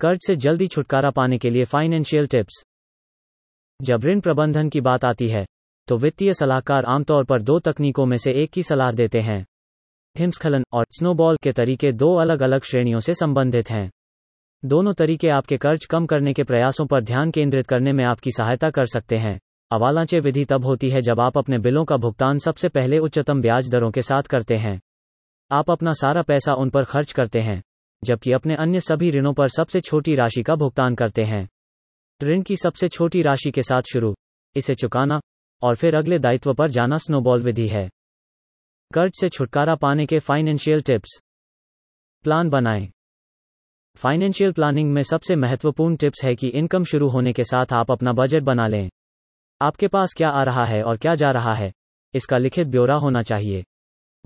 कर्ज से जल्दी छुटकारा पाने के लिए फाइनेंशियल टिप्स जब ऋण प्रबंधन की बात आती है तो वित्तीय सलाहकार आमतौर पर दो तकनीकों में से एक की सलाह देते हैं। हिमस्खलन और स्नोबॉल के तरीके दो अलग अलग श्रेणियों से संबंधित हैं। दोनों तरीके आपके कर्ज कम करने के प्रयासों पर ध्यान केंद्रित करने में आपकी सहायता कर सकते हैं। अवालांचे विधि तब होती है जब आप अपने बिलों का भुगतान सबसे पहले उच्चतम ब्याज दरों के साथ करते हैं। आप अपना सारा पैसा उन पर खर्च करते हैं। जबकि अपने अन्य सभी ऋणों पर सबसे छोटी राशि का भुगतान करते हैं। ऋण की सबसे छोटी राशि के साथ शुरू। इसे चुकाना और फिर अगले दायित्व पर जाना स्नोबॉल विधि है। कर्ज से छुटकारा पाने के फाइनेंशियल टिप्स। प्लान बनाएँ। फाइनेंशियल प्लानिंग में सबसे महत्वपूर्ण टिप्स है कि इनकम शुरू होने के साथ आप अपना बजट बना लें। आपके पास क्या आ रहा है और क्या जा रहा है? इसका लिखित ब्यौरा होना चाहिए।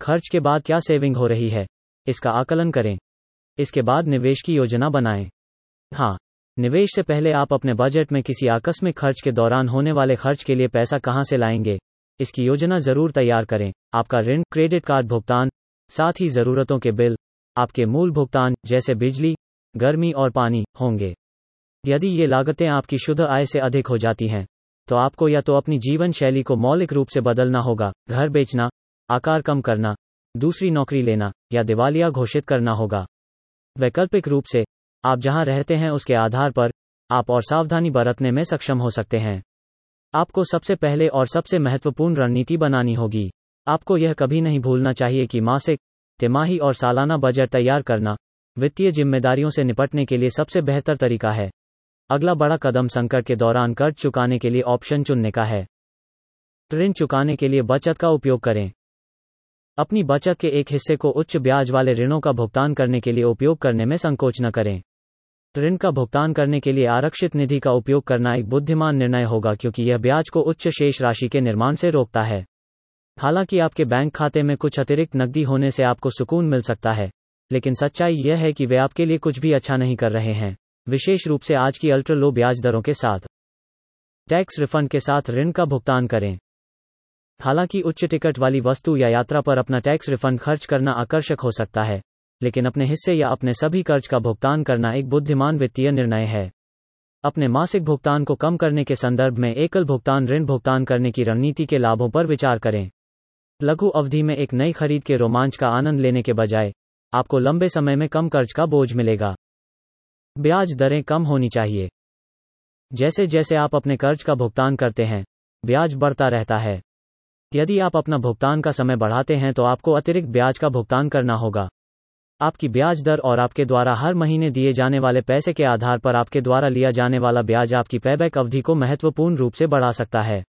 खर्च के बाद क्या सेविंग हो रही है? इसका आकलन करें। इसके बाद निवेश की योजना बनाएँ। हाँ निवेश से पहले आप अपने बजट में किसी आकस्मिक खर्च के दौरान होने वाले खर्च के लिए पैसा कहाँ से लाएँगे? इसकी योजना ज़रूर तैयार करें। आपका ऋण, क्रेडिट कार्ड भुगतान, साथ ही जरूरतों के बिल, आपके मूल भुगतान जैसे बिजली, गर्मी और पानी होंगे। यदि ये लागतें आपकी शुद्ध आय से अधिक हो जाती हैं तो आपको या तो अपनी जीवन शैली को मौलिक रूप से बदलना होगा, घर बेचना, आकार कम करना, दूसरी नौकरी लेना, या दिवालिया घोषित करना होगा। वैकल्पिक रूप से, आप जहाँ रहते हैं उसके आधार पर, आप और सावधानी बरतने में सक्षम हो सकते हैं। आपको सबसे पहले और सबसे महत्वपूर्ण रणनीति बनानी होगी। आपको यह कभी नहीं भूलना चाहिए कि मासिक, तिमाही और सालाना बजट तैयार करना, वित्तीय जिम्मेदारियों से निपटने के लिए सबसे बेहतर तरीका है। अगला बड़ा कदम संकट के दौरान कर्ज चुकाने के लिए ऑप्शन चुनने का है। ऋण चुकाने के लिए बचत का उपयोग करें। अपनी बचत के एक हिस्से को उच्च ब्याज वाले ऋणों का भुगतान करने के लिए उपयोग करने में संकोच न करें। ऋण का भुगतान करने के लिए आरक्षित निधि का उपयोग करना एक बुद्धिमान निर्णय होगा क्योंकि यह ब्याज को उच्च शेष राशि के निर्माण से रोकता है। हालाँकि आपके बैंक खाते में कुछ अतिरिक्त नकदी होने से आपको सुकून मिल सकता है, लेकिन सच्चाई यह है कि वे आपके लिए कुछ भी अच्छा नहीं कर रहे हैं, विशेष रूप से आज की अल्ट्रा लो ब्याज दरों के साथ। टैक्स रिफंड के साथ ऋण का भुगतान करें। हालाँकि उच्च टिकट वाली वस्तु या यात्रा पर अपना टैक्स रिफंड खर्च करना आकर्षक हो सकता है, लेकिन अपने हिस्से या अपने सभी कर्ज का भुगतान करना एक बुद्धिमान वित्तीय निर्णय है। अपने मासिक भुगतान को कम करने के संदर्भ में एकल भुगतान, ऋण भुगतान करने की रणनीति के लाभों पर विचार करें। लघु अवधि में एक नई खरीद के रोमांच का आनंद लेने के बजाय, आपको लंबे समय में कम कर्ज का बोझ मिलेगा। ब्याज दरें कम होनी चाहिए। जैसे जैसे आप अपने कर्ज का भुगतान करते हैं, ब्याज बढ़ता रहता है। यदि आप अपना भुगतान का समय बढ़ाते हैं तो आपको अतिरिक्त ब्याज का भुगतान करना होगा। आपकी ब्याज दर और आपके द्वारा हर महीने दिए जाने वाले पैसे के आधार पर आपके द्वारा लिया जाने वाला ब्याज आपकी पेबैक अवधि को महत्वपूर्ण रूप से बढ़ा सकता है।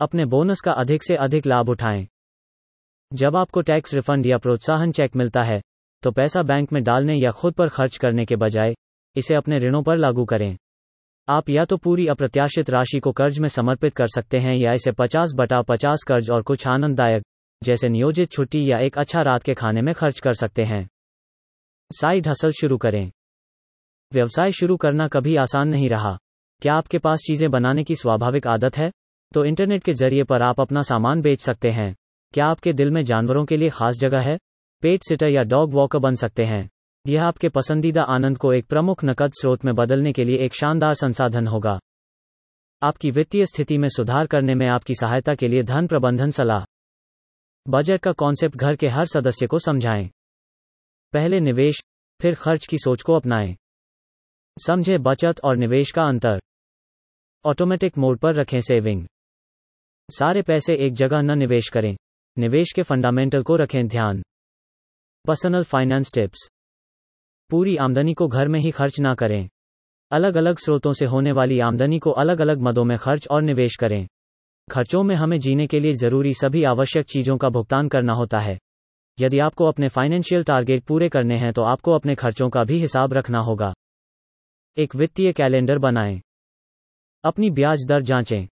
अपने बोनस का अधिक से अधिक लाभ उठाएँ। जब आपको टैक्स रिफंड या प्रोत्साहन चेक मिलता है तो पैसा बैंक में डालने या खुद पर खर्च करने के बजाय, इसे अपने ऋणों पर लागू करें। आप या तो पूरी अप्रत्याशित राशि को कर्ज में समर्पित कर सकते हैं या इसे 50 बटा 50 कर्ज और कुछ आनंददायक, जैसे नियोजित छुट्टी या एक अच्छा रात के खाने में खर्च कर सकते हैं। साइड हसल शुरू करें। व्यवसाय शुरू करना कभी आसान नहीं रहा। क्या आपके पास चीज़ें बनाने की स्वाभाविक आदत है? तो इंटरनेट के ज़रिए पर आप अपना सामान बेच सकते हैं। क्या आपके दिल में जानवरों के लिए खास जगह है? पेट सिटर या डॉग वॉकर बन सकते हैं। यह आपके पसंदीदा आनंद को एक प्रमुख नकद स्रोत में बदलने के लिए एक शानदार संसाधन होगा। आपकी वित्तीय स्थिति में सुधार करने में आपकी सहायता के लिए धन प्रबंधन सलाह। बजट का कॉन्सेप्ट घर के हर सदस्य को समझाएँ। पहले निवेश, फिर खर्च की सोच को अपनाएँ। समझे बचत और निवेश का अंतर। ऑटोमेटिक मोड पर रखें सेविंग। सारे पैसे एक जगह न निवेश करें। निवेश के फंडामेंटल को रखें ध्यान। Personal finance tips. पूरी आमदनी को घर में ही खर्च ना करें। अलग अलग स्रोतों से होने वाली आमदनी को अलग अलग मदों में खर्च और निवेश करें। खर्चों में हमें जीने के लिए ज़रूरी सभी आवश्यक चीज़ों का भुगतान करना होता है। यदि आपको अपने फाइनेंशियल टारगेट पूरे करने हैं तो आपको अपने खर्चों का भी हिसाब रखना होगा। एक वित्तीय कैलेंडर बनाएँ। अपनी ब्याज दर जांचें।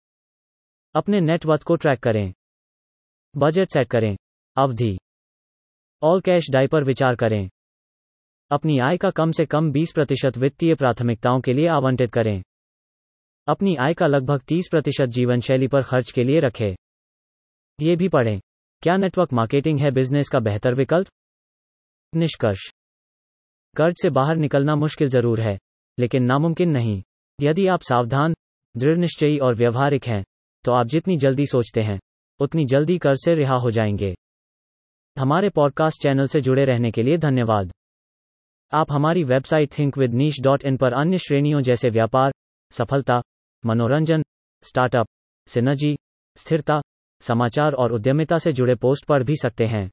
अपने नेटवर्थ को ट्रैक करें। बजट सेट करें। अवधि। ऑल कैश डाई पर विचार करें। अपनी आय का कम से कम 20 प्रतिशत वित्तीय प्राथमिकताओं के लिए आवंटित करें। अपनी आय का लगभग 30 प्रतिशत जीवन शैली पर खर्च के लिए रखें। ये भी पढ़ें, क्या नेटवर्क मार्केटिंग है बिज़नेस का बेहतर विकल्प? निष्कर्ष, कर्ज से बाहर निकलना मुश्किल ज़रूर है, लेकिन नामुमकिन नहीं। यदि आप सावधान, दृढ़ निश्चयी और व्यवहारिक हैं तो आप जितनी जल्दी सोचते हैं, उतनी जल्दी कर्ज से रिहा हो जाएँगे। हमारे पॉडकास्ट चैनल से जुड़े रहने के लिए धन्यवाद। आप हमारी website think with niche dot in पर अन्य श्रेणियों जैसे व्यापार, सफलता, मनोरंजन, स्टार्टअप, सिनर्जी, स्थिरता, समाचार और उद्यमिता से जुड़े पोस्ट पढ़ भी सकते हैं।